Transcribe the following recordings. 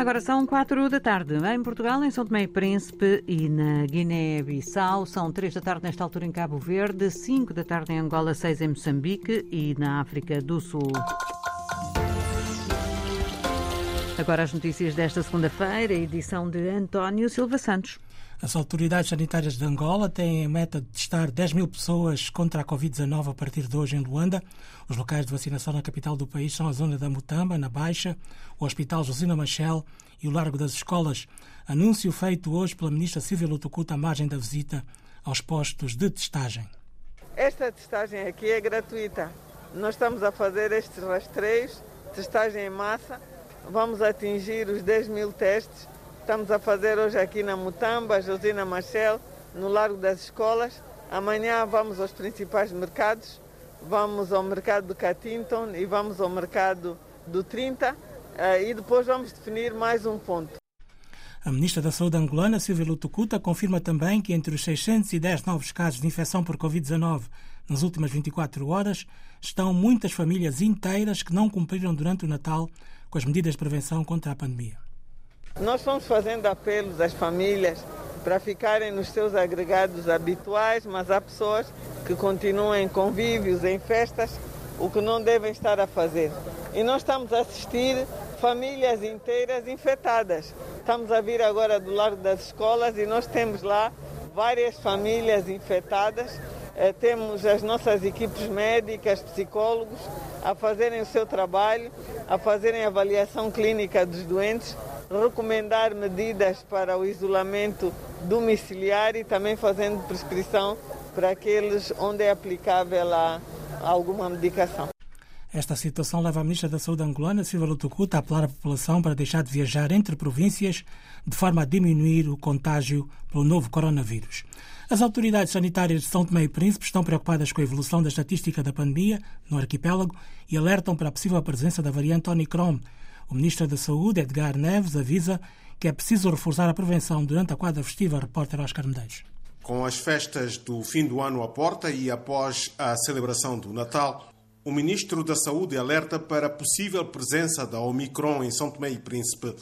Agora são quatro da tarde em Portugal, em São Tomé e Príncipe e na Guiné-Bissau. São três da tarde nesta altura em Cabo Verde, cinco da tarde em Angola, seis em Moçambique e na África do Sul. Agora as notícias desta segunda-feira, edição de António Silva Santos. As autoridades sanitárias de Angola têm a meta de testar 10 mil pessoas contra a Covid-19 a partir de hoje em Luanda. Os locais de vacinação na capital do país são a zona da Mutamba, na Baixa, o Hospital Josina Machel e o Largo das Escolas. Anúncio feito hoje pela ministra Silvia Lutucuta à margem da visita aos postos de testagem. Esta testagem aqui é gratuita. Nós estamos a fazer estes rastreios, testagem em massa. Vamos atingir os 10 mil testes Estamos a fazer hoje aqui na Mutamba, Josina Machel, no Largo das Escolas. Amanhã vamos aos principais mercados. Vamos ao mercado do Catinton e vamos ao mercado do 30 eh, e depois vamos definir mais um ponto. A ministra da Saúde angolana, Silvia Lutucuta, confirma também que entre os 610 novos casos de infecção por Covid-19 nas últimas 24 horas, estão muitas famílias inteiras que não cumpriram durante o Natal com as medidas de prevenção contra a pandemia. Nós estamos fazendo apelos às famílias para ficarem nos seus agregados habituais, mas há pessoas que continuam em convívios, em festas, o que não devem estar a fazer. E nós estamos a assistir famílias inteiras infectadas. Estamos a vir agora do lado das escolas e nós temos lá várias famílias infectadas. Eh, temos as nossas equipes médicas, psicólogos, a fazerem o seu trabalho, a fazerem a avaliação clínica dos doentes recomendar medidas para o isolamento domiciliar e também fazendo prescrição para aqueles onde é aplicável a alguma medicação. Esta situação leva a Ministra da Saúde angolana, Silva Lutucuta, a apelar à população para deixar de viajar entre províncias de forma a diminuir o contágio pelo novo coronavírus. As autoridades sanitárias de São Tomé e Príncipe estão preocupadas com a evolução da estatística da pandemia no arquipélago e alertam para a possível presença da variante Omicron, o Ministro da Saúde, Edgar Neves, avisa que é preciso reforçar a prevenção durante a quadra festiva. Repórter Oscar Medeiros. Com as festas do fim do ano à porta e após a celebração do Natal, o Ministro da Saúde alerta para a possível presença da Omicron em São Tomé e Príncipe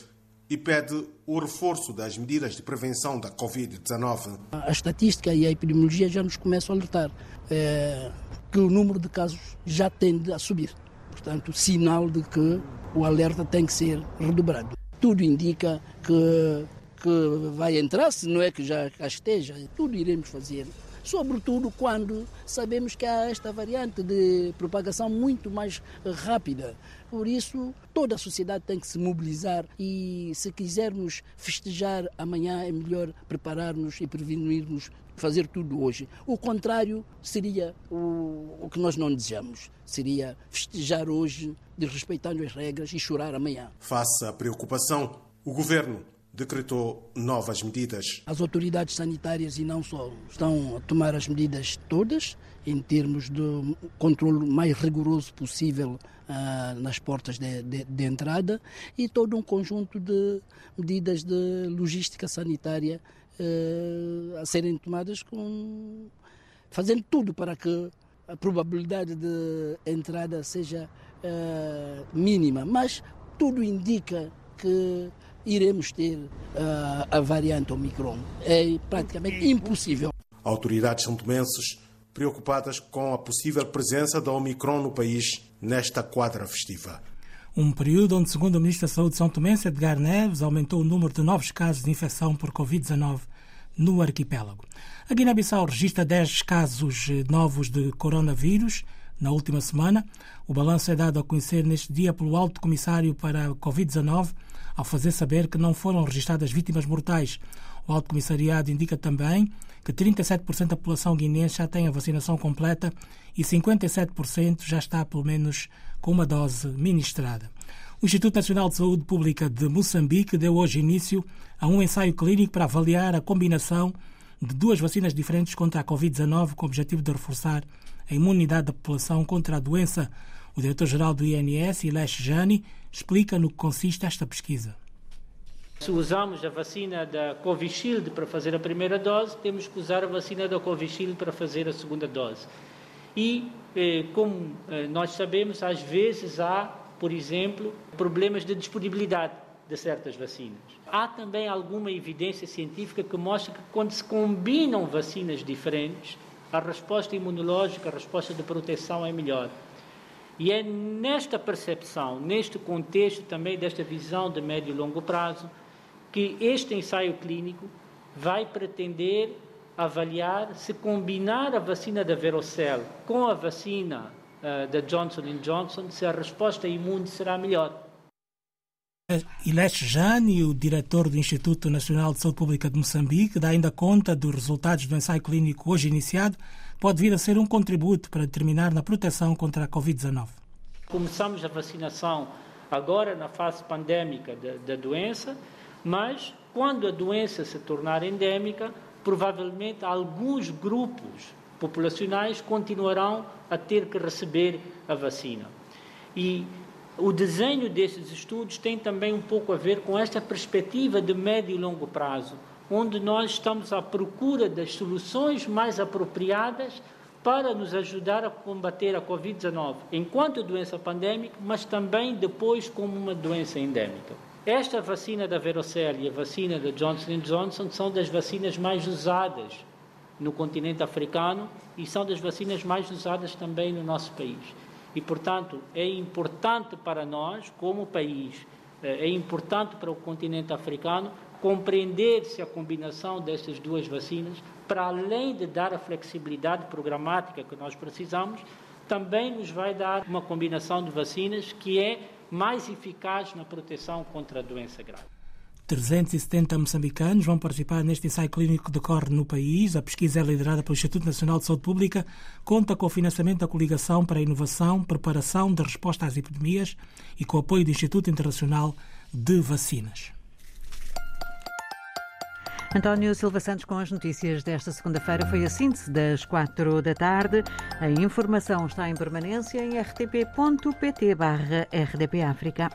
e pede o reforço das medidas de prevenção da Covid-19. A estatística e a epidemiologia já nos começam a alertar é, que o número de casos já tende a subir. Portanto, sinal de que o alerta tem que ser redobrado. Tudo indica que, que vai entrar, se não é que já esteja, tudo iremos fazer. Sobretudo quando sabemos que há esta variante de propagação muito mais rápida. Por isso, toda a sociedade tem que se mobilizar e, se quisermos festejar amanhã, é melhor preparar-nos e prevenirmos fazer tudo hoje. O contrário seria o, o que nós não desejamos. Seria festejar hoje, desrespeitando as regras e chorar amanhã. Face à preocupação, o governo decretou novas medidas. As autoridades sanitárias e não só estão a tomar as medidas todas em termos de controle mais rigoroso possível uh, nas portas de, de, de, entrada e todo um conjunto de medidas de logística sanitária a serem tomadas com fazendo tudo para que a probabilidade de entrada seja uh, mínima, mas tudo indica que iremos ter uh, a variante Omicron. É praticamente impossível. Autoridades são tomenses preocupadas com a possível presença da Omicron no país nesta quadra festiva. Um período onde, segundo o Ministro da Saúde de São Tomé, Edgar Neves, aumentou o número de novos casos de infecção por Covid-19 no arquipélago. A Guiné-Bissau registra 10 casos eh, novos de coronavírus na última semana. O balanço é dado a conhecer neste dia pelo Alto Comissário para a Covid-19, ao fazer saber que não foram registradas vítimas mortais. O Alto Comissariado indica também que 37% da população guinense já tem a vacinação completa e 57% já está, pelo menos, com uma dose ministrada. O Instituto Nacional de Saúde Pública de Moçambique deu hoje início a um ensaio clínico para avaliar a combinação de duas vacinas diferentes contra a Covid-19 com o objetivo de reforçar a imunidade da população contra a doença. O diretor-geral do INS, Ilesh Jani, explica no que consiste esta pesquisa. Se usamos a vacina da Covishield para fazer a primeira dose, temos que usar a vacina da Covishield para fazer a segunda dose. E, como eh, nós sabemos, às vezes há, por exemplo, problemas de disponibilidade. de certas vacinas. Há também alguma evidência científica que mostra que quando se combinam vacinas diferentes, a resposta imunológica, a resposta de proteção é melhor. E é nesta percepção, neste contexto também desta visão de médio e longo prazo, que este ensaio clínico vai pretender avaliar se combinar a vacina da Verocell com a vacina uh, da Johnson Johnson, se a resposta imune será melhor. Ileste Jani, o diretor do Instituto Nacional de Saúde Pública de Moçambique, dá ainda conta dos resultados do ensaio clínico hoje iniciado, pode vir a ser um contributo para determinar na proteção contra a Covid-19. Começamos a vacinação agora na fase pandémica da, da doença, mas quando a doença se tornar endêmica, provavelmente alguns grupos populacionais continuarão a ter que receber a vacina. E o desenho desses estudos tem também um pouco a ver com esta perspectiva de médio e longo prazo, onde nós estamos à procura das soluções mais apropriadas para nos ajudar a combater a Covid-19 enquanto doença pandémica, mas também depois como uma doença endêmica. Esta vacina da Verocell e a vacina da Johnson Johnson são das vacinas mais usadas no continente africano e são das vacinas mais usadas também no nosso país. E, portanto, é importante para nós, como país, eh, é importante para o continente africano compreender se a combinação destas duas vacinas, para além de dar a flexibilidade programática que nós precisamos, também nos vai dar uma combinação de vacinas que é mais eficaz na proteção contra a doença grave. 370 moçambicanos vão participar neste ensaio clínico que decorre no país. A pesquisa é liderada pelo Instituto Nacional de Saúde Pública, conta com o financiamento da Coligação para a Inovação, Preparação de Resposta às Epidemias e com o apoio do Instituto Internacional de Vacinas. António Silva Santos com as notícias desta segunda-feira foi a síntese das quatro da tarde. A informação está em permanência em rtp.pt/rdpafrica.